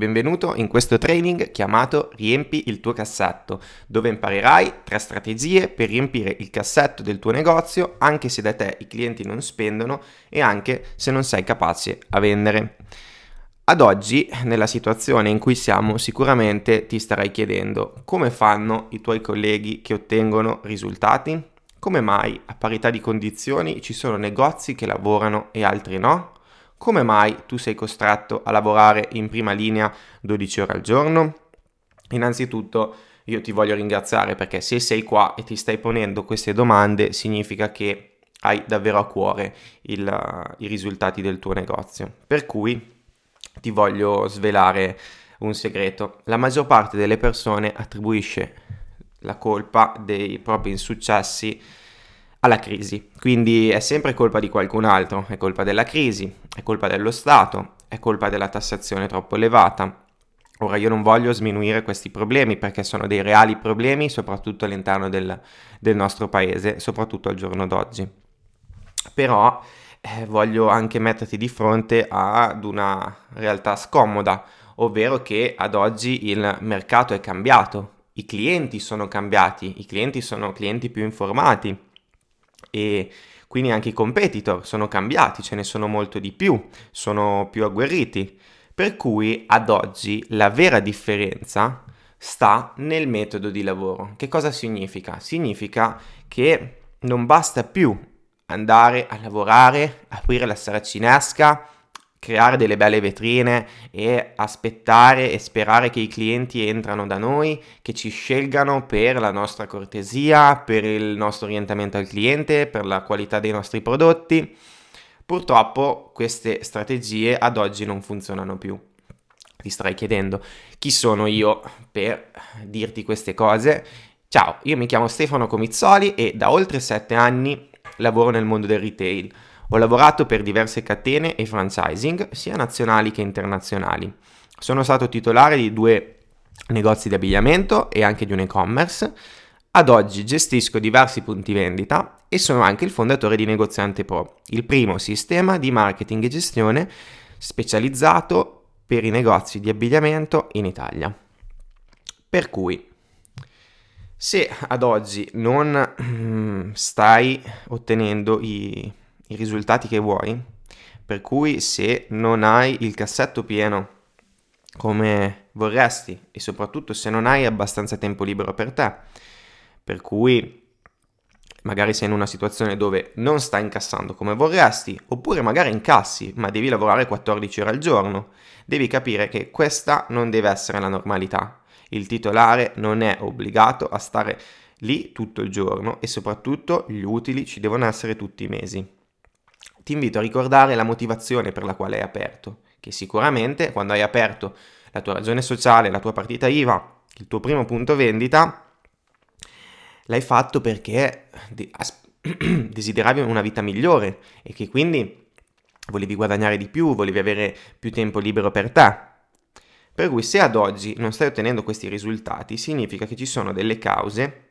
benvenuto in questo training chiamato Riempi il tuo cassetto, dove imparerai tre strategie per riempire il cassetto del tuo negozio anche se da te i clienti non spendono e anche se non sei capace a vendere. Ad oggi, nella situazione in cui siamo, sicuramente ti starai chiedendo come fanno i tuoi colleghi che ottengono risultati? Come mai a parità di condizioni ci sono negozi che lavorano e altri no? Come mai tu sei costretto a lavorare in prima linea 12 ore al giorno? Innanzitutto io ti voglio ringraziare perché se sei qua e ti stai ponendo queste domande significa che hai davvero a cuore il, i risultati del tuo negozio. Per cui ti voglio svelare un segreto. La maggior parte delle persone attribuisce la colpa dei propri insuccessi alla crisi. Quindi è sempre colpa di qualcun altro, è colpa della crisi, è colpa dello Stato, è colpa della tassazione troppo elevata. Ora io non voglio sminuire questi problemi perché sono dei reali problemi soprattutto all'interno del, del nostro paese, soprattutto al giorno d'oggi. Però eh, voglio anche metterti di fronte ad una realtà scomoda, ovvero che ad oggi il mercato è cambiato, i clienti sono cambiati, i clienti sono clienti più informati e quindi anche i competitor sono cambiati, ce ne sono molto di più, sono più agguerriti. Per cui ad oggi la vera differenza sta nel metodo di lavoro. Che cosa significa? Significa che non basta più andare a lavorare, aprire la saracinesca, creare delle belle vetrine e aspettare e sperare che i clienti entrano da noi, che ci scelgano per la nostra cortesia, per il nostro orientamento al cliente, per la qualità dei nostri prodotti. Purtroppo queste strategie ad oggi non funzionano più. Ti starai chiedendo chi sono io per dirti queste cose. Ciao, io mi chiamo Stefano Comizzoli e da oltre 7 anni lavoro nel mondo del retail ho lavorato per diverse catene e franchising, sia nazionali che internazionali. Sono stato titolare di due negozi di abbigliamento e anche di un e-commerce. Ad oggi gestisco diversi punti vendita e sono anche il fondatore di Negoziante Pro, il primo sistema di marketing e gestione specializzato per i negozi di abbigliamento in Italia. Per cui, se ad oggi non stai ottenendo i i risultati che vuoi, per cui se non hai il cassetto pieno come vorresti e soprattutto se non hai abbastanza tempo libero per te, per cui magari sei in una situazione dove non stai incassando come vorresti, oppure magari incassi ma devi lavorare 14 ore al giorno, devi capire che questa non deve essere la normalità. Il titolare non è obbligato a stare lì tutto il giorno e soprattutto gli utili ci devono essere tutti i mesi ti invito a ricordare la motivazione per la quale hai aperto, che sicuramente quando hai aperto la tua ragione sociale, la tua partita IVA, il tuo primo punto vendita, l'hai fatto perché desideravi una vita migliore e che quindi volevi guadagnare di più, volevi avere più tempo libero per te. Per cui se ad oggi non stai ottenendo questi risultati, significa che ci sono delle cause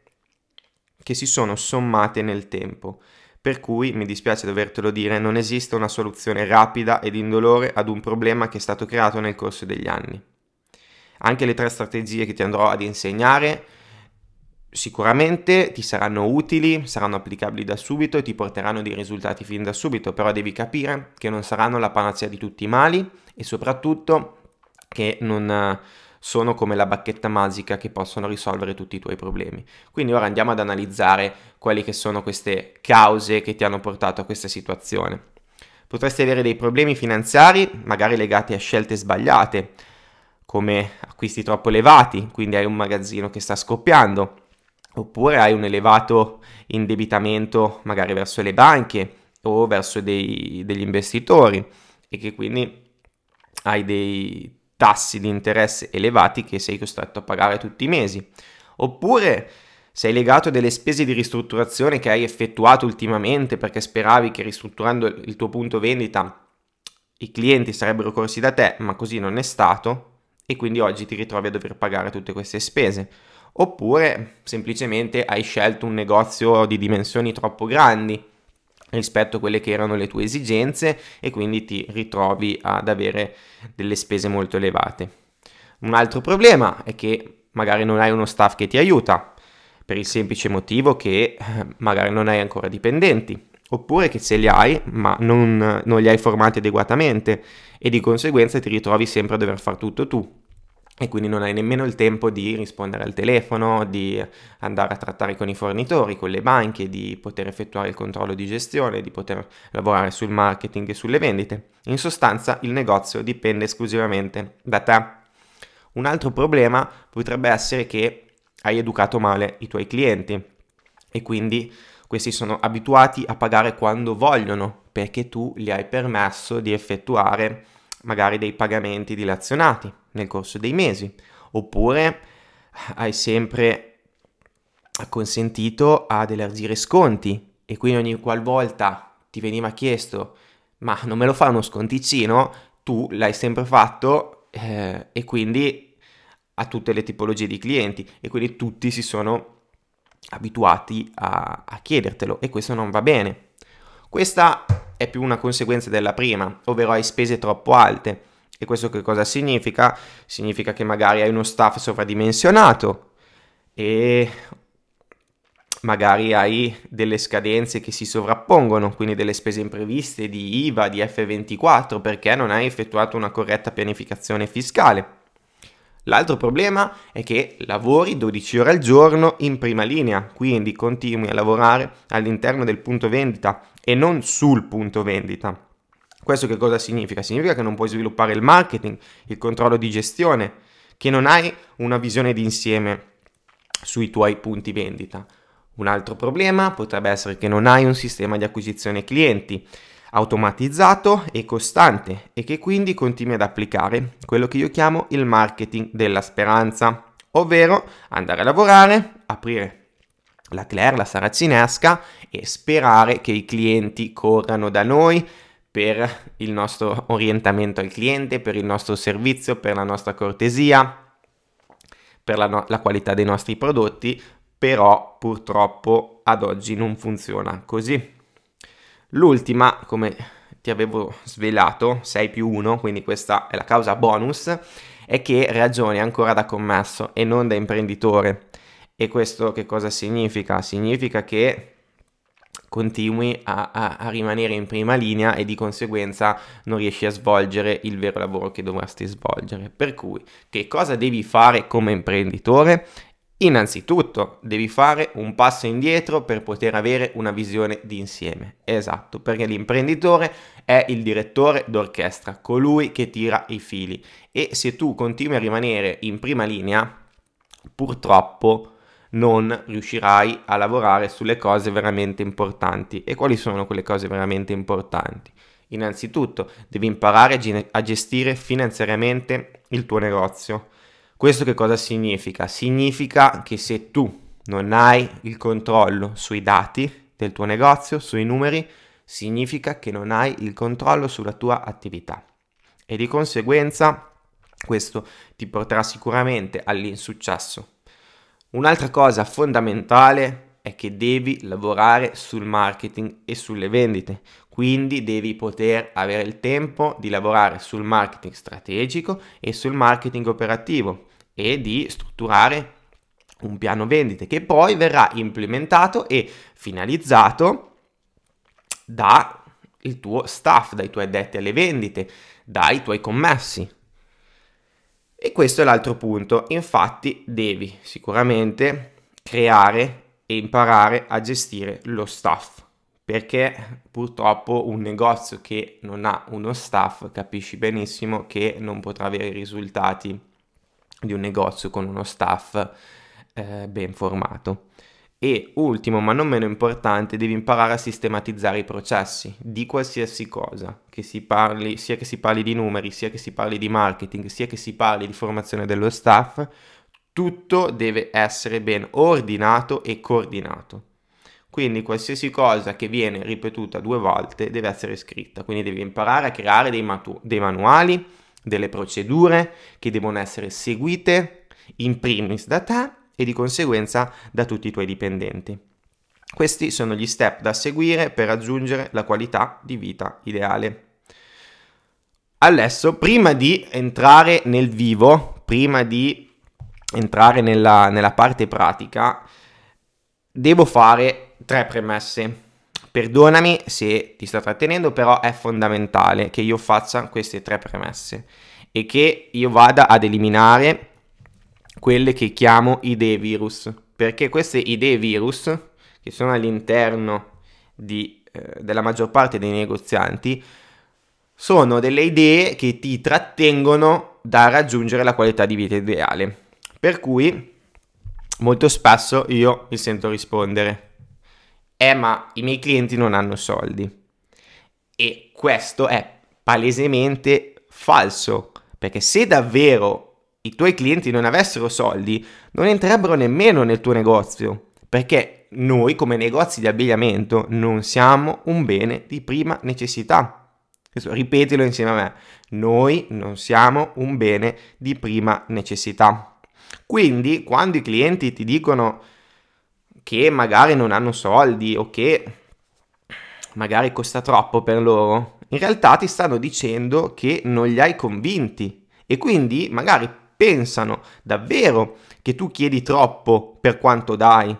che si sono sommate nel tempo per cui, mi dispiace dovertelo dire, non esiste una soluzione rapida ed indolore ad un problema che è stato creato nel corso degli anni. Anche le tre strategie che ti andrò ad insegnare sicuramente ti saranno utili, saranno applicabili da subito e ti porteranno dei risultati fin da subito, però devi capire che non saranno la panacea di tutti i mali e soprattutto che non sono come la bacchetta magica che possono risolvere tutti i tuoi problemi. Quindi ora andiamo ad analizzare quali che sono queste cause che ti hanno portato a questa situazione. Potresti avere dei problemi finanziari, magari legati a scelte sbagliate, come acquisti troppo elevati, quindi hai un magazzino che sta scoppiando, oppure hai un elevato indebitamento magari verso le banche o verso dei, degli investitori e che quindi hai dei, tassi di interesse elevati che sei costretto a pagare tutti i mesi. Oppure sei legato a delle spese di ristrutturazione che hai effettuato ultimamente perché speravi che ristrutturando il tuo punto vendita i clienti sarebbero corsi da te, ma così non è stato e quindi oggi ti ritrovi a dover pagare tutte queste spese. Oppure semplicemente hai scelto un negozio di dimensioni troppo grandi rispetto a quelle che erano le tue esigenze e quindi ti ritrovi ad avere delle spese molto elevate. Un altro problema è che magari non hai uno staff che ti aiuta, per il semplice motivo che eh, magari non hai ancora dipendenti, oppure che se li hai ma non, non li hai formati adeguatamente e di conseguenza ti ritrovi sempre a dover fare tutto tu e quindi non hai nemmeno il tempo di rispondere al telefono, di andare a trattare con i fornitori, con le banche, di poter effettuare il controllo di gestione, di poter lavorare sul marketing e sulle vendite. In sostanza il negozio dipende esclusivamente da te. Un altro problema potrebbe essere che hai educato male i tuoi clienti e quindi questi sono abituati a pagare quando vogliono perché tu gli hai permesso di effettuare magari dei pagamenti dilazionati nel corso dei mesi, oppure hai sempre consentito ad elargire sconti. E quindi ogni qualvolta ti veniva chiesto ma non me lo fa uno sconticino, tu l'hai sempre fatto eh, e quindi a tutte le tipologie di clienti. E quindi tutti si sono abituati a, a chiedertelo. E questo non va bene. Questa è più una conseguenza della prima, ovvero hai spese troppo alte e questo che cosa significa? Significa che magari hai uno staff sovradimensionato e magari hai delle scadenze che si sovrappongono, quindi delle spese impreviste di IVA, di F24, perché non hai effettuato una corretta pianificazione fiscale. L'altro problema è che lavori 12 ore al giorno in prima linea, quindi continui a lavorare all'interno del punto vendita e non sul punto vendita. Questo che cosa significa? Significa che non puoi sviluppare il marketing, il controllo di gestione, che non hai una visione d'insieme sui tuoi punti vendita. Un altro problema potrebbe essere che non hai un sistema di acquisizione clienti automatizzato e costante e che quindi continui ad applicare quello che io chiamo il marketing della speranza, ovvero andare a lavorare, aprire la Claire, la saracinesca e sperare che i clienti corrano da noi per il nostro orientamento al cliente, per il nostro servizio, per la nostra cortesia, per la, no- la qualità dei nostri prodotti, però purtroppo ad oggi non funziona così. L'ultima, come ti avevo svelato, 6 più 1, quindi questa è la causa bonus, è che ragioni ancora da commesso e non da imprenditore. E questo che cosa significa? Significa che continui a, a, a, rimanere in prima linea e di conseguenza non riesci a svolgere il vero lavoro che dovresti svolgere. Per cui, che cosa devi fare come imprenditore? Innanzitutto devi fare un passo indietro per poter avere una visione d'insieme. Esatto, perché l'imprenditore è il direttore d'orchestra, colui che tira i fili e se tu continui a rimanere in prima linea, purtroppo non riuscirai a lavorare sulle cose veramente importanti. E quali sono quelle cose veramente importanti? Innanzitutto devi imparare a gestire finanziariamente il tuo negozio. Questo che cosa significa? Significa che se tu non hai il controllo sui dati del tuo negozio, sui numeri, significa che non hai il controllo sulla tua attività. E di conseguenza questo ti porterà sicuramente all'insuccesso Un'altra cosa fondamentale è che devi lavorare sul marketing e sulle vendite, quindi devi poter avere il tempo di lavorare sul marketing strategico e sul marketing operativo e di strutturare un piano vendite che poi verrà implementato e finalizzato dal tuo staff, dai tuoi addetti alle vendite, dai tuoi commessi. E questo è l'altro punto, infatti devi sicuramente creare e imparare a gestire lo staff, perché purtroppo un negozio che non ha uno staff capisci benissimo che non potrà avere i risultati di un negozio con uno staff eh, ben formato. E ultimo, ma non meno importante, devi imparare a sistematizzare i processi di qualsiasi cosa, che si parli, sia che si parli di numeri, sia che si parli di marketing, sia che si parli di formazione dello staff, tutto deve essere ben ordinato e coordinato. Quindi qualsiasi cosa che viene ripetuta due volte deve essere scritta, quindi devi imparare a creare dei, matu- dei manuali, delle procedure che devono essere seguite in primis da te e di conseguenza da tutti i tuoi dipendenti. Questi sono gli step da seguire per raggiungere la qualità di vita ideale. Adesso, prima di entrare nel vivo, prima di entrare nella, nella parte pratica, devo fare tre premesse. Perdonami se ti sto trattenendo, però è fondamentale che io faccia queste tre premesse e che io vada ad eliminare quelle che chiamo idee virus, perché queste idee virus, che sono all'interno di, eh, della maggior parte dei negozianti, sono delle idee che ti trattengono da raggiungere la qualità di vita ideale. Per cui molto spesso io mi sento rispondere, eh ma i miei clienti non hanno soldi. E questo è palesemente falso, perché se davvero i tuoi clienti non avessero soldi, non entrerebbero nemmeno nel tuo negozio, perché noi come negozi di abbigliamento non siamo un bene di prima necessità. Ripetilo insieme a me, noi non siamo un bene di prima necessità. Quindi quando i clienti ti dicono che magari non hanno soldi o che magari costa troppo per loro, in realtà ti stanno dicendo che non li hai convinti e quindi magari pensano davvero che tu chiedi troppo per quanto dai.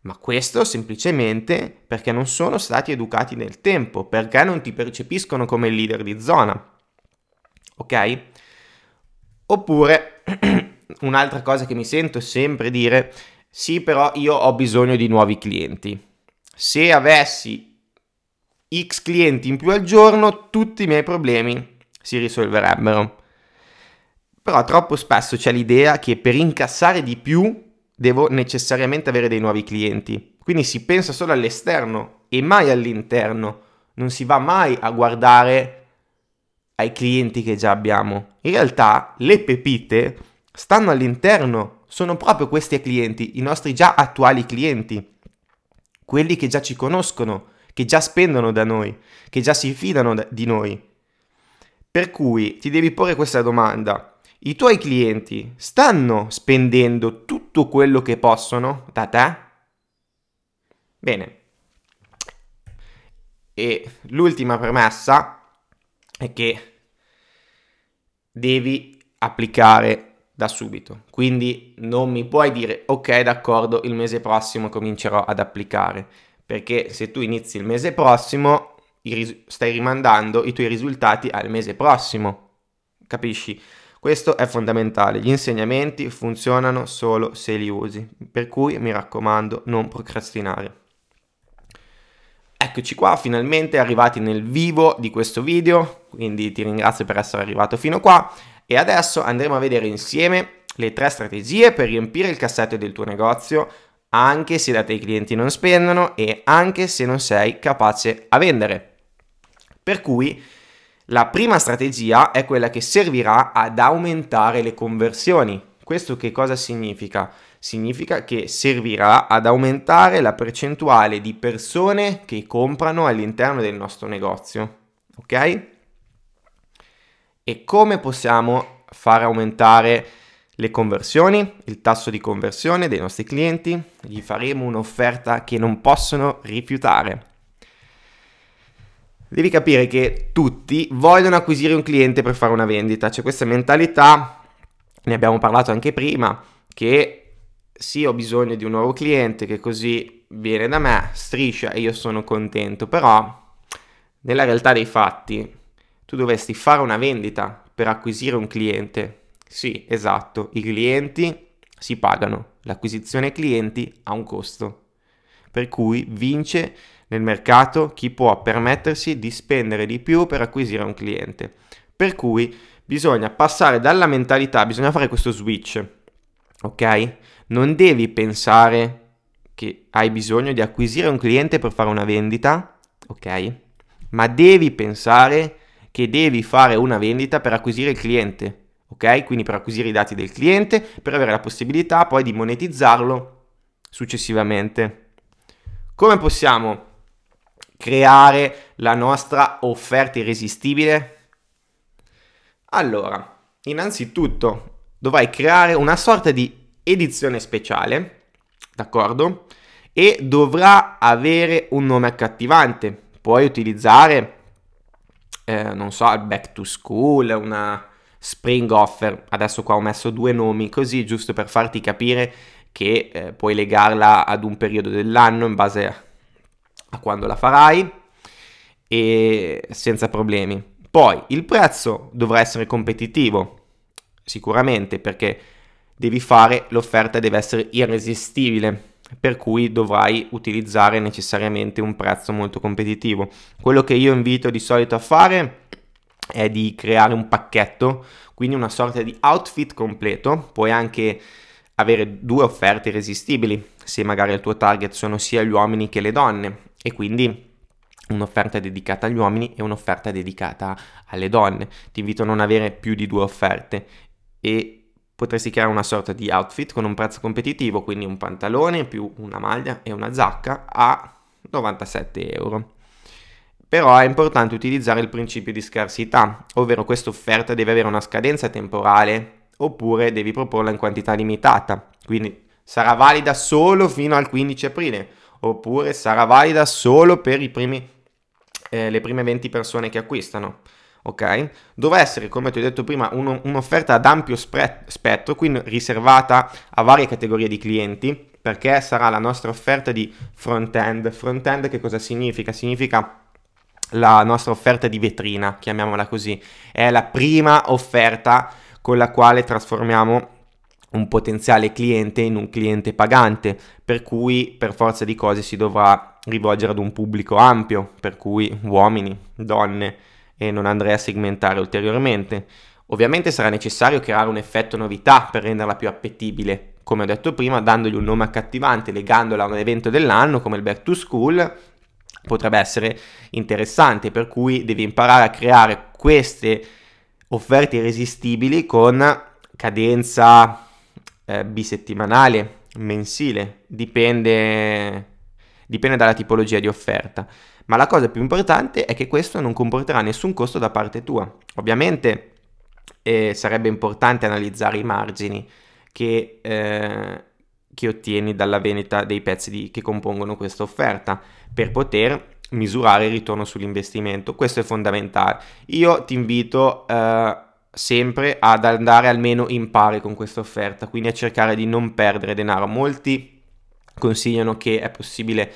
Ma questo semplicemente perché non sono stati educati nel tempo, perché non ti percepiscono come il leader di zona. Ok? Oppure un'altra cosa che mi sento sempre dire sì, però io ho bisogno di nuovi clienti. Se avessi X clienti in più al giorno, tutti i miei problemi si risolverebbero. Però troppo spesso c'è l'idea che per incassare di più devo necessariamente avere dei nuovi clienti. Quindi si pensa solo all'esterno e mai all'interno. Non si va mai a guardare ai clienti che già abbiamo. In realtà le pepite stanno all'interno sono proprio questi clienti, i nostri già attuali clienti, quelli che già ci conoscono, che già spendono da noi, che già si fidano da, di noi. Per cui ti devi porre questa domanda. I tuoi clienti stanno spendendo tutto quello che possono da te? Bene. E l'ultima premessa è che devi applicare da subito. Quindi non mi puoi dire ok, d'accordo, il mese prossimo comincerò ad applicare, perché se tu inizi il mese prossimo stai rimandando i tuoi risultati al mese prossimo. Capisci? Questo è fondamentale, gli insegnamenti funzionano solo se li usi, per cui mi raccomando non procrastinare. Eccoci qua, finalmente arrivati nel vivo di questo video, quindi ti ringrazio per essere arrivato fino qua e adesso andremo a vedere insieme le tre strategie per riempire il cassetto del tuo negozio anche se da te i clienti non spendono e anche se non sei capace a vendere. Per cui la prima strategia è quella che servirà ad aumentare le conversioni. Questo che cosa significa? Significa che servirà ad aumentare la percentuale di persone che comprano all'interno del nostro negozio. Ok? E come possiamo fare aumentare le conversioni, il tasso di conversione dei nostri clienti? Gli faremo un'offerta che non possono rifiutare. Devi capire che tutti vogliono acquisire un cliente per fare una vendita, c'è questa mentalità, ne abbiamo parlato anche prima, che sì ho bisogno di un nuovo cliente che così viene da me, striscia e io sono contento, però nella realtà dei fatti tu dovresti fare una vendita per acquisire un cliente. Sì, esatto, i clienti si pagano, l'acquisizione clienti ha un costo. Per cui vince nel mercato chi può permettersi di spendere di più per acquisire un cliente. Per cui bisogna passare dalla mentalità, bisogna fare questo switch, ok? Non devi pensare che hai bisogno di acquisire un cliente per fare una vendita, ok? Ma devi pensare che devi fare una vendita per acquisire il cliente, ok? Quindi per acquisire i dati del cliente, per avere la possibilità poi di monetizzarlo successivamente. Come possiamo creare la nostra offerta irresistibile? Allora, innanzitutto dovrai creare una sorta di edizione speciale, d'accordo? E dovrà avere un nome accattivante. Puoi utilizzare eh, non so, back to school, una spring offer. Adesso qua ho messo due nomi così giusto per farti capire che eh, puoi legarla ad un periodo dell'anno in base a, a quando la farai e senza problemi. Poi il prezzo dovrà essere competitivo, sicuramente perché devi fare l'offerta deve essere irresistibile per cui dovrai utilizzare necessariamente un prezzo molto competitivo. Quello che io invito di solito a fare è di creare un pacchetto, quindi una sorta di outfit completo. Puoi anche avere due offerte irresistibili, se magari il tuo target sono sia gli uomini che le donne, e quindi un'offerta dedicata agli uomini e un'offerta dedicata alle donne. Ti invito a non avere più di due offerte e potresti creare una sorta di outfit con un prezzo competitivo, quindi un pantalone più una maglia e una giacca a 97 euro. Però è importante utilizzare il principio di scarsità, ovvero questa offerta deve avere una scadenza temporale oppure devi proporla in quantità limitata, quindi sarà valida solo fino al 15 aprile oppure sarà valida solo per primi, eh, le prime 20 persone che acquistano ok? Dovrà essere, come ti ho detto prima, un, un'offerta ad ampio spre- spettro, quindi riservata a varie categorie di clienti, perché sarà la nostra offerta di front-end. Front-end che cosa significa? Significa la nostra offerta di vetrina, chiamiamola così. È la prima offerta con la quale trasformiamo un potenziale cliente in un cliente pagante, per cui per forza di cose si dovrà rivolgere ad un pubblico ampio, per cui uomini, donne, e non andrei a segmentare ulteriormente. Ovviamente sarà necessario creare un effetto novità per renderla più appetibile, come ho detto prima, dandogli un nome accattivante, legandola a un evento dell'anno come il Back to School, potrebbe essere interessante, per cui devi imparare a creare queste offerte irresistibili con cadenza eh, bisettimanale, mensile, dipende, dipende dalla tipologia di offerta. Ma la cosa più importante è che questo non comporterà nessun costo da parte tua. Ovviamente eh, sarebbe importante analizzare i margini che, eh, che, ottieni dalla vendita dei pezzi di, che compongono questa offerta per poter misurare il ritorno sull'investimento. Questo è fondamentale. Io ti invito eh, sempre ad andare almeno in pari con questa offerta, quindi a cercare di non perdere denaro. Molti consigliano che è possibile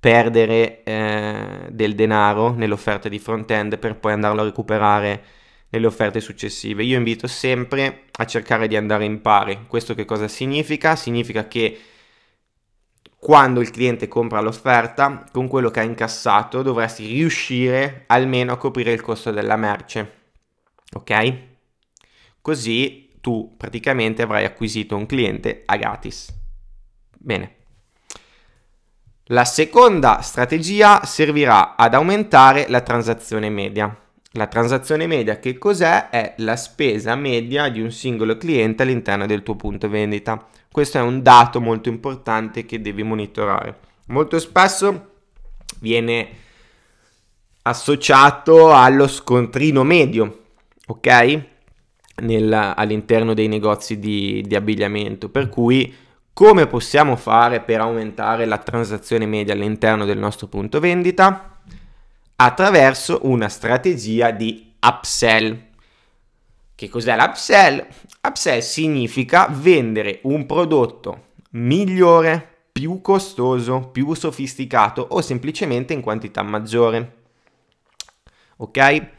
perdere eh, del denaro nell'offerta di front-end per poi andarlo a recuperare nelle offerte successive. Io invito sempre a cercare di andare in pari. Questo che cosa significa? Significa che quando il cliente compra l'offerta, con quello che ha incassato dovresti riuscire almeno a coprire il costo della merce. Ok? Così tu praticamente avrai acquisito un cliente a gratis. Bene. La seconda strategia servirà ad aumentare la transazione media. La transazione media che cos'è? È la spesa media di un singolo cliente all'interno del tuo punto vendita. Questo è un dato molto importante che devi monitorare. Molto spesso viene associato allo scontrino medio, ok? Nel, all'interno dei negozi di, di abbigliamento, per cui come possiamo fare per aumentare la transazione media all'interno del nostro punto vendita? Attraverso una strategia di upsell. Che cos'è l'upsell? Upsell significa vendere un prodotto migliore, più costoso, più sofisticato o semplicemente in quantità maggiore. Ok?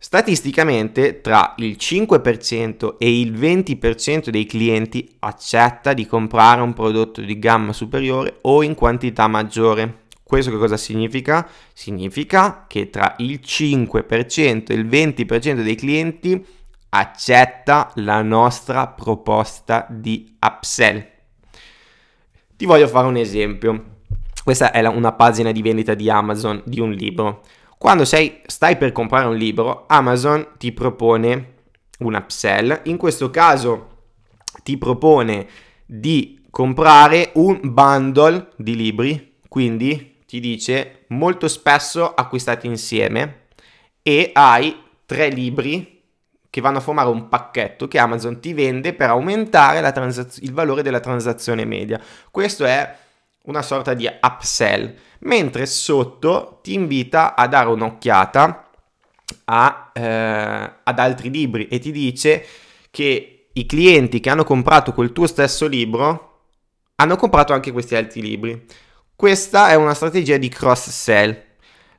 Statisticamente tra il 5% e il 20% dei clienti accetta di comprare un prodotto di gamma superiore o in quantità maggiore. Questo che cosa significa? Significa che tra il 5% e il 20% dei clienti accetta la nostra proposta di upsell. Ti voglio fare un esempio. Questa è una pagina di vendita di Amazon di un libro. Quando sei, stai per comprare un libro, Amazon ti propone un upsell. In questo caso ti propone di comprare un bundle di libri, quindi ti dice molto spesso acquistati insieme e hai tre libri che vanno a formare un pacchetto che Amazon ti vende per aumentare transaz- il valore della transazione media. Questo è una sorta di upsell, mentre sotto ti invita a dare un'occhiata a, eh, ad altri libri e ti dice che i clienti che hanno comprato quel tuo stesso libro hanno comprato anche questi altri libri. Questa è una strategia di cross-sell.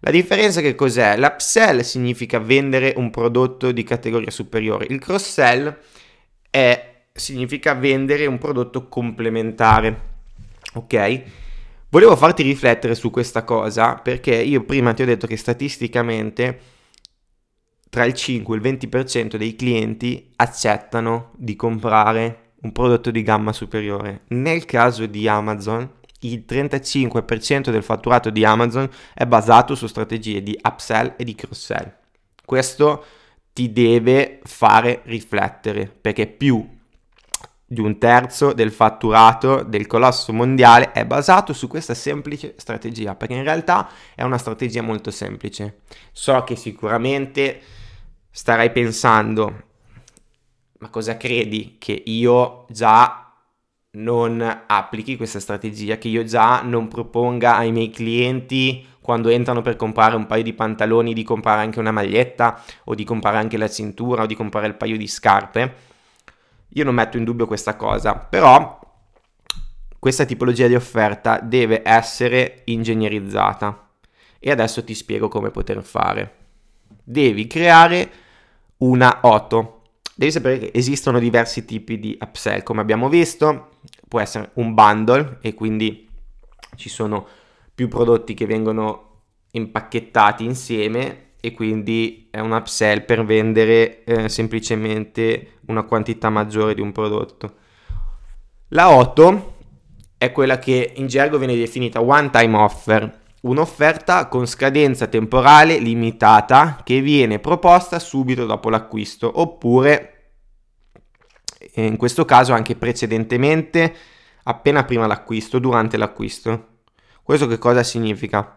La differenza che cos'è? L'upsell significa vendere un prodotto di categoria superiore, il cross-sell significa vendere un prodotto complementare. Ok? Volevo farti riflettere su questa cosa perché io prima ti ho detto che statisticamente tra il 5 e il 20% dei clienti accettano di comprare un prodotto di gamma superiore. Nel caso di Amazon, il 35% del fatturato di Amazon è basato su strategie di upsell e di cross-sell. Questo ti deve fare riflettere perché più di un terzo del fatturato del colosso mondiale è basato su questa semplice strategia, perché in realtà è una strategia molto semplice. So che sicuramente starai pensando, ma cosa credi che io già non applichi questa strategia, che io già non proponga ai miei clienti quando entrano per comprare un paio di pantaloni di comprare anche una maglietta o di comprare anche la cintura o di comprare il paio di scarpe? Io non metto in dubbio questa cosa, però questa tipologia di offerta deve essere ingegnerizzata e adesso ti spiego come poter fare. Devi creare una auto. Devi sapere che esistono diversi tipi di upsell, come abbiamo visto, può essere un bundle e quindi ci sono più prodotti che vengono impacchettati insieme e quindi è un upsell per vendere eh, semplicemente una quantità maggiore di un prodotto. La 8 è quella che in gergo viene definita one time offer, un'offerta con scadenza temporale limitata che viene proposta subito dopo l'acquisto oppure in questo caso anche precedentemente appena prima l'acquisto, durante l'acquisto. Questo che cosa significa?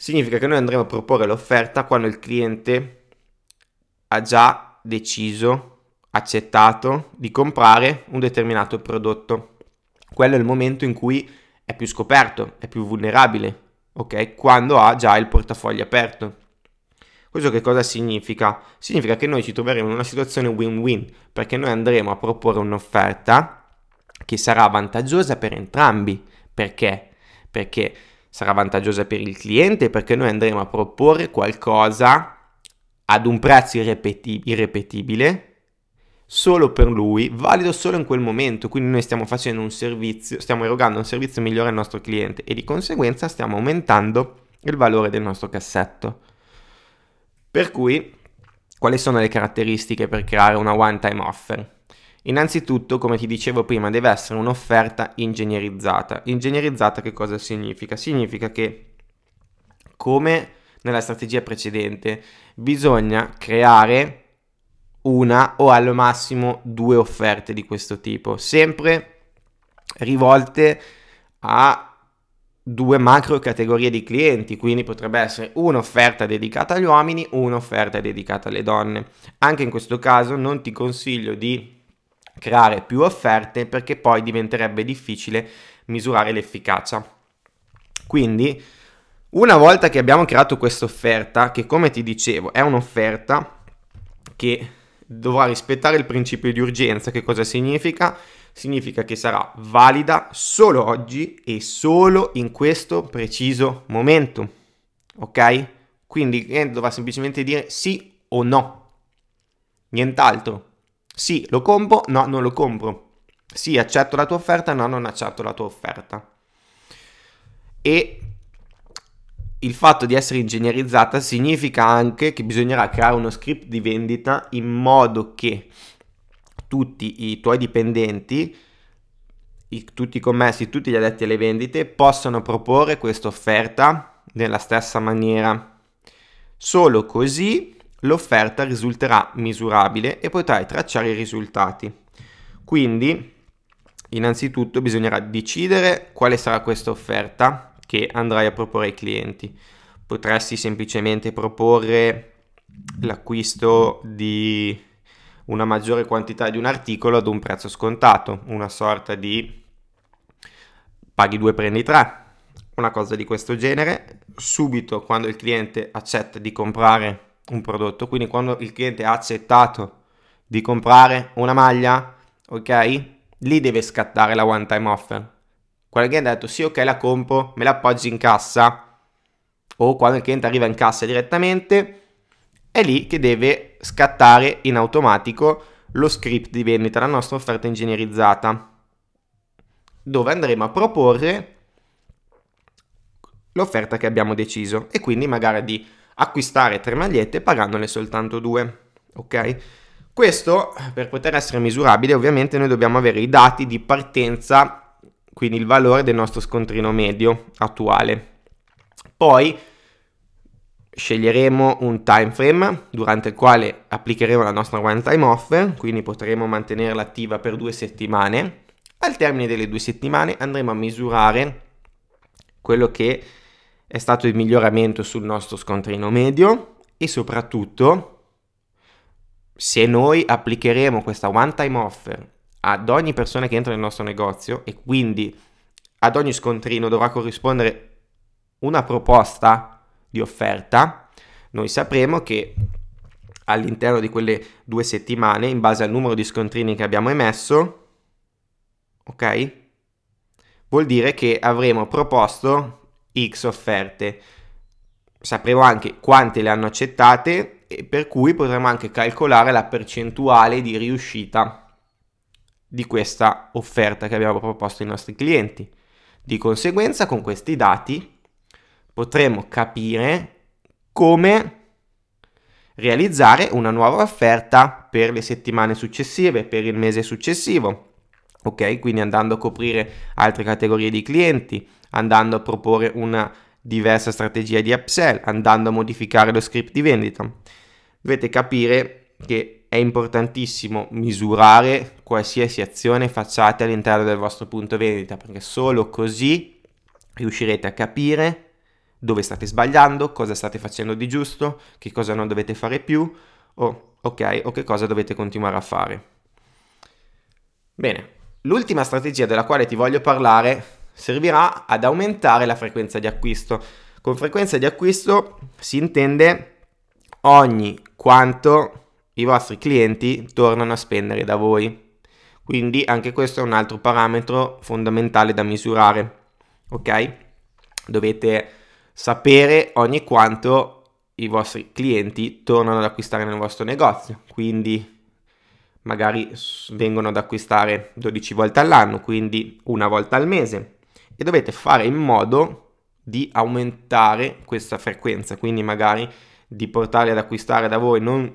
Significa che noi andremo a proporre l'offerta quando il cliente ha già deciso, accettato di comprare un determinato prodotto. Quello è il momento in cui è più scoperto, è più vulnerabile, ok? Quando ha già il portafoglio aperto. Questo che cosa significa? Significa che noi ci troveremo in una situazione win-win, perché noi andremo a proporre un'offerta che sarà vantaggiosa per entrambi. Perché? Perché sarà vantaggiosa per il cliente perché noi andremo a proporre qualcosa ad un prezzo irrepeti- irrepetibile solo per lui, valido solo in quel momento. Quindi noi stiamo facendo un servizio, stiamo erogando un servizio migliore al nostro cliente e di conseguenza stiamo aumentando il valore del nostro cassetto. Per cui, quali sono le caratteristiche per creare una one-time offer? Innanzitutto, come ti dicevo prima, deve essere un'offerta ingegnerizzata. Ingegnerizzata che cosa significa? Significa che, come nella strategia precedente, bisogna creare una o al massimo due offerte di questo tipo, sempre rivolte a due macro categorie di clienti, quindi potrebbe essere un'offerta dedicata agli uomini, un'offerta dedicata alle donne. Anche in questo caso non ti consiglio di creare più offerte perché poi diventerebbe difficile misurare l'efficacia. Quindi, una volta che abbiamo creato questa offerta, che come ti dicevo è un'offerta che dovrà rispettare il principio di urgenza, che cosa significa? Significa che sarà valida solo oggi e solo in questo preciso momento. Ok? Quindi il cliente dovrà semplicemente dire sì o no. Nient'altro. Sì, lo compro, no, non lo compro. Sì, accetto la tua offerta, no, non accetto la tua offerta. E il fatto di essere ingegnerizzata significa anche che bisognerà creare uno script di vendita in modo che tutti i tuoi dipendenti, i, tutti i commessi, tutti gli addetti alle vendite possano proporre questa offerta nella stessa maniera. Solo così l'offerta risulterà misurabile e potrai tracciare i risultati. Quindi, innanzitutto bisognerà decidere quale sarà questa offerta che andrai a proporre ai clienti. Potresti semplicemente proporre l'acquisto di una maggiore quantità di un articolo ad un prezzo scontato, una sorta di paghi due prendi tre, una cosa di questo genere. Subito quando il cliente accetta di comprare un prodotto, quindi quando il cliente ha accettato di comprare una maglia, ok? Lì deve scattare la one time offer. Quando il cliente ha detto sì, ok, la compro, me la appoggi in cassa, o quando il cliente arriva in cassa direttamente, è lì che deve scattare in automatico lo script di vendita, la nostra offerta ingegnerizzata, dove andremo a proporre l'offerta che abbiamo deciso e quindi magari di acquistare tre magliette pagandone soltanto due. Ok? Questo per poter essere misurabile ovviamente noi dobbiamo avere i dati di partenza, quindi il valore del nostro scontrino medio attuale. Poi sceglieremo un time frame durante il quale applicheremo la nostra one time offer, quindi potremo mantenerla attiva per due settimane. Al termine delle due settimane andremo a misurare quello che è stato il miglioramento sul nostro scontrino medio e soprattutto se noi applicheremo questa one time offer ad ogni persona che entra nel nostro negozio e quindi ad ogni scontrino dovrà corrispondere una proposta di offerta, noi sapremo che all'interno di quelle due settimane, in base al numero di scontrini che abbiamo emesso, ok? Vuol dire che avremo proposto X offerte. Sapremo anche quante le hanno accettate e per cui potremo anche calcolare la percentuale di riuscita di questa offerta che abbiamo proposto ai nostri clienti. Di conseguenza, con questi dati potremo capire come realizzare una nuova offerta per le settimane successive, per il mese successivo. Ok, quindi andando a coprire altre categorie di clienti, andando a proporre una diversa strategia di upsell, andando a modificare lo script di vendita. Dovete capire che è importantissimo misurare qualsiasi azione facciate all'interno del vostro punto vendita, perché solo così riuscirete a capire dove state sbagliando, cosa state facendo di giusto, che cosa non dovete fare più, o, ok, o che cosa dovete continuare a fare. Bene, l'ultima strategia della quale ti voglio parlare servirà ad aumentare la frequenza di acquisto. Con frequenza di acquisto si intende ogni quanto i vostri clienti tornano a spendere da voi. Quindi anche questo è un altro parametro fondamentale da misurare. Ok? Dovete sapere ogni quanto i vostri clienti tornano ad acquistare nel vostro negozio. Quindi magari vengono ad acquistare 12 volte all'anno, quindi una volta al mese e dovete fare in modo di aumentare questa frequenza, quindi magari di portarli ad acquistare da voi non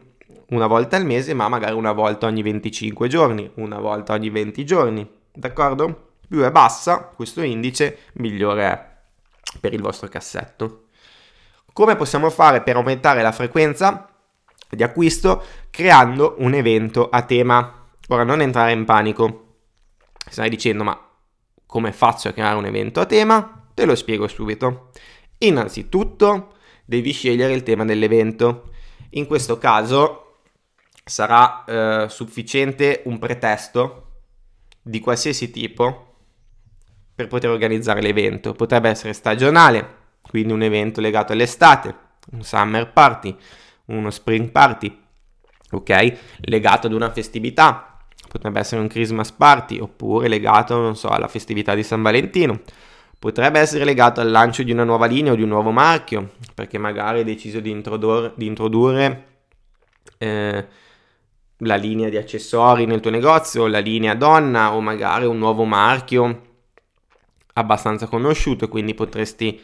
una volta al mese, ma magari una volta ogni 25 giorni, una volta ogni 20 giorni, d'accordo? Più è bassa questo indice, migliore è per il vostro cassetto. Come possiamo fare per aumentare la frequenza di acquisto? Creando un evento a tema. Ora non entrare in panico. Stai dicendo, ma come faccio a creare un evento a tema? Te lo spiego subito. Innanzitutto devi scegliere il tema dell'evento. In questo caso sarà eh, sufficiente un pretesto di qualsiasi tipo per poter organizzare l'evento. Potrebbe essere stagionale, quindi un evento legato all'estate, un summer party, uno spring party, ok? Legato ad una festività, potrebbe essere un Christmas party oppure legato, non so, alla festività di San Valentino. Potrebbe essere legato al lancio di una nuova linea o di un nuovo marchio, perché magari hai deciso di, introdurre, di introdurre eh, la linea di accessori nel tuo negozio, la linea donna o magari un nuovo marchio abbastanza conosciuto, quindi potresti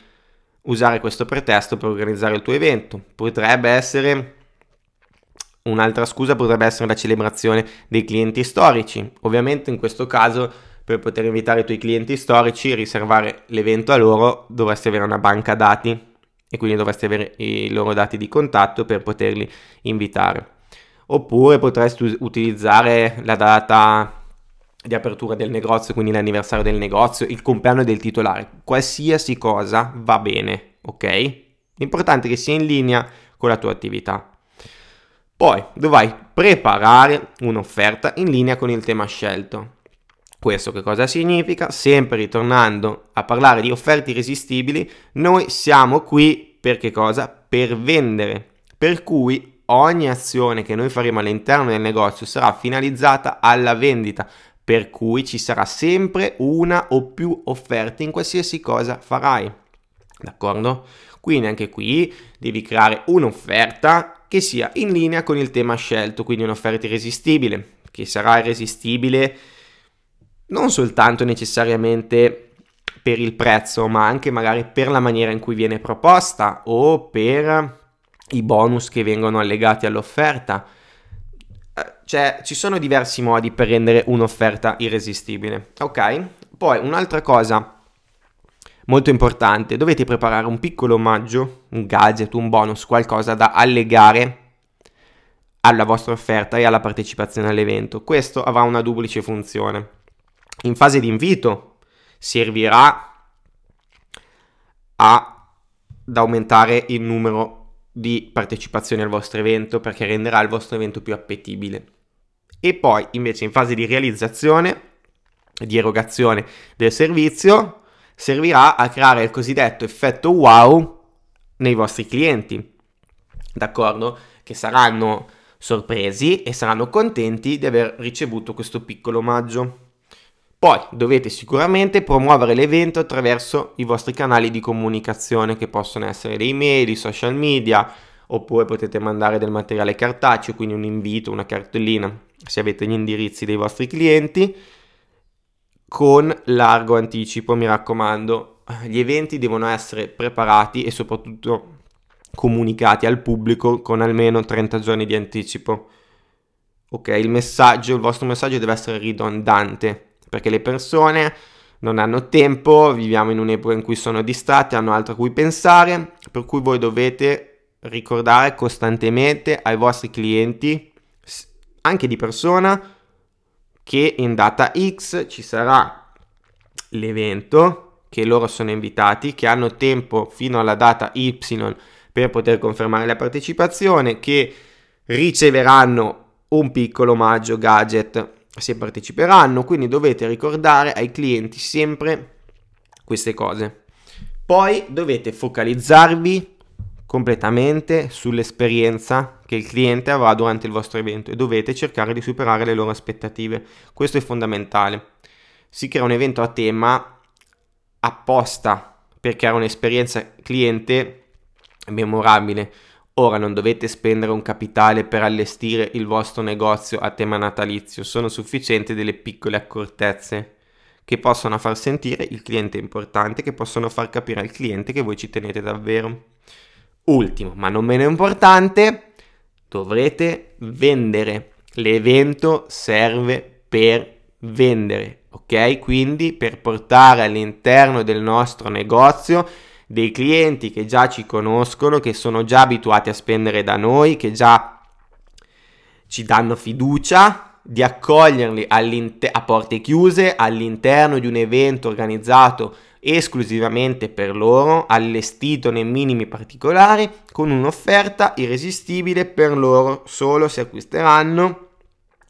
usare questo pretesto per organizzare il tuo evento. Potrebbe essere Un'altra scusa potrebbe essere la celebrazione dei clienti storici. Ovviamente in questo caso per poter invitare i tuoi clienti storici, riservare l'evento a loro, dovresti avere una banca dati e quindi dovresti avere i loro dati di contatto per poterli invitare. Oppure potresti utilizzare la data di apertura del negozio, quindi l'anniversario del negozio, il compleanno del titolare, qualsiasi cosa va bene, ok? L'importante è che sia in linea con la tua attività. Poi dovrai preparare un'offerta in linea con il tema scelto. Questo che cosa significa? Sempre ritornando a parlare di offerte irresistibili, noi siamo qui per che cosa? Per vendere, per cui ogni azione che noi faremo all'interno del negozio sarà finalizzata alla vendita, per cui ci sarà sempre una o più offerte in qualsiasi cosa farai. D'accordo? Quindi anche qui devi creare un'offerta che sia in linea con il tema scelto, quindi un'offerta irresistibile, che sarà irresistibile non soltanto necessariamente per il prezzo, ma anche magari per la maniera in cui viene proposta o per i bonus che vengono allegati all'offerta. Eh, cioè, ci sono diversi modi per rendere un'offerta irresistibile. Ok? Poi un'altra cosa molto importante, dovete preparare un piccolo omaggio, un gadget, un bonus, qualcosa da allegare alla vostra offerta e alla partecipazione all'evento. Questo avrà una duplice funzione. In fase di invito servirà a, ad aumentare il numero di partecipazioni al vostro evento perché renderà il vostro evento più appetibile. E poi invece in fase di realizzazione, di erogazione del servizio, servirà a creare il cosiddetto effetto wow nei vostri clienti. D'accordo? Che saranno sorpresi e saranno contenti di aver ricevuto questo piccolo omaggio. Poi dovete sicuramente promuovere l'evento attraverso i vostri canali di comunicazione che possono essere le email, i social media, oppure potete mandare del materiale cartaceo, quindi un invito, una cartellina, se avete gli indirizzi dei vostri clienti, con largo anticipo, mi raccomando. Gli eventi devono essere preparati e soprattutto comunicati al pubblico con almeno 30 giorni di anticipo. Ok, il messaggio, il vostro messaggio deve essere ridondante perché le persone non hanno tempo, viviamo in un'epoca in cui sono distratte, hanno altro a cui pensare, per cui voi dovete ricordare costantemente ai vostri clienti, anche di persona, che in data X ci sarà l'evento, che loro sono invitati, che hanno tempo fino alla data Y per poter confermare la partecipazione, che riceveranno un piccolo omaggio gadget se parteciperanno, quindi dovete ricordare ai clienti sempre queste cose. Poi dovete focalizzarvi completamente sull'esperienza che il cliente avrà durante il vostro evento e dovete cercare di superare le loro aspettative. Questo è fondamentale. Si crea un evento a tema apposta per creare un'esperienza cliente memorabile Ora non dovete spendere un capitale per allestire il vostro negozio a tema natalizio, sono sufficienti delle piccole accortezze che possono far sentire il cliente importante, che possono far capire al cliente che voi ci tenete davvero. Ultimo, ma non meno importante, dovrete vendere. L'evento serve per vendere, ok? Quindi per portare all'interno del nostro negozio dei clienti che già ci conoscono, che sono già abituati a spendere da noi, che già ci danno fiducia, di accoglierli a porte chiuse all'interno di un evento organizzato esclusivamente per loro, allestito nei minimi particolari, con un'offerta irresistibile per loro solo se acquisteranno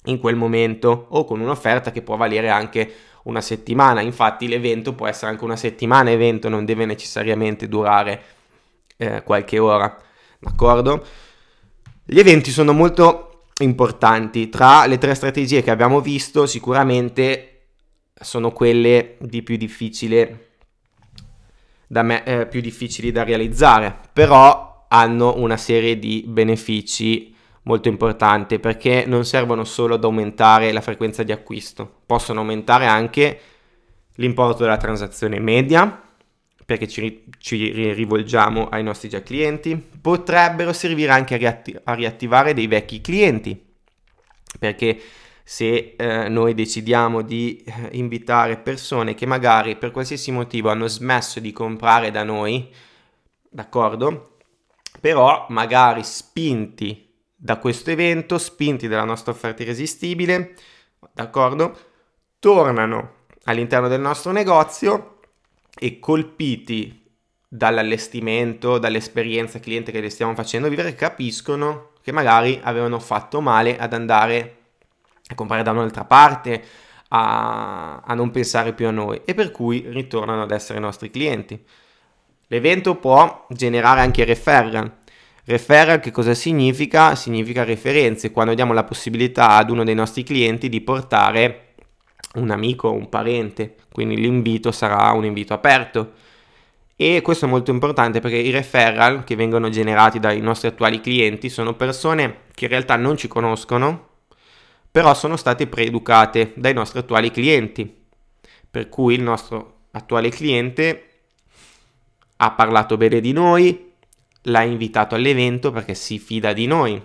in quel momento o con un'offerta che può valere anche una settimana. Infatti l'evento può essere anche una settimana evento, non deve necessariamente durare eh, qualche ora. D'accordo? Gli eventi sono molto importanti. Tra le tre strategie che abbiamo visto, sicuramente sono quelle di più difficile da me, eh, più difficili da realizzare, però hanno una serie di benefici molto importante perché non servono solo ad aumentare la frequenza di acquisto, possono aumentare anche l'importo della transazione media perché ci, ci rivolgiamo ai nostri già clienti, potrebbero servire anche a, riatti- a riattivare dei vecchi clienti perché se eh, noi decidiamo di eh, invitare persone che magari per qualsiasi motivo hanno smesso di comprare da noi, d'accordo? Però magari spinti da questo evento, spinti dalla nostra offerta irresistibile, d'accordo? Tornano all'interno del nostro negozio e colpiti dall'allestimento, dall'esperienza cliente che le stiamo facendo vivere, capiscono che magari avevano fatto male ad andare a comprare da un'altra parte, a, a non pensare più a noi e per cui ritornano ad essere i nostri clienti. L'evento può generare anche referral, Referral che cosa significa? Significa referenze, quando diamo la possibilità ad uno dei nostri clienti di portare un amico o un parente, quindi l'invito sarà un invito aperto. E questo è molto importante perché i referral che vengono generati dai nostri attuali clienti sono persone che in realtà non ci conoscono, però sono state preeducate dai nostri attuali clienti. Per cui il nostro attuale cliente ha parlato bene di noi, l'ha invitato all'evento perché si fida di noi.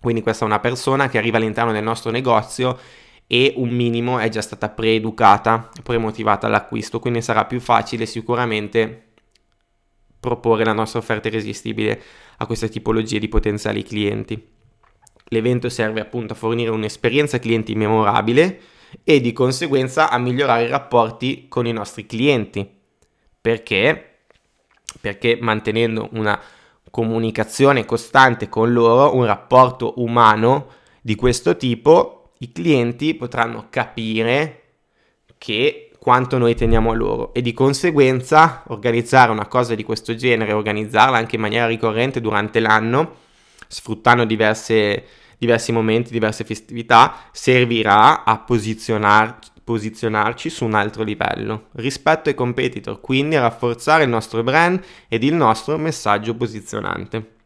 Quindi questa è una persona che arriva all'interno del nostro negozio e un minimo è già stata preeducata, premotivata all'acquisto, quindi sarà più facile sicuramente proporre la nostra offerta irresistibile a queste tipologie di potenziali clienti. L'evento serve appunto a fornire un'esperienza clienti memorabile e di conseguenza a migliorare i rapporti con i nostri clienti. Perché? Perché mantenendo una comunicazione costante con loro, un rapporto umano di questo tipo, i clienti potranno capire che quanto noi teniamo a loro e di conseguenza organizzare una cosa di questo genere, organizzarla anche in maniera ricorrente durante l'anno, sfruttando diverse, diversi momenti, diverse festività, servirà a posizionar, posizionarci su un altro livello rispetto ai competitor, quindi a rafforzare il nostro brand ed il nostro messaggio posizionante.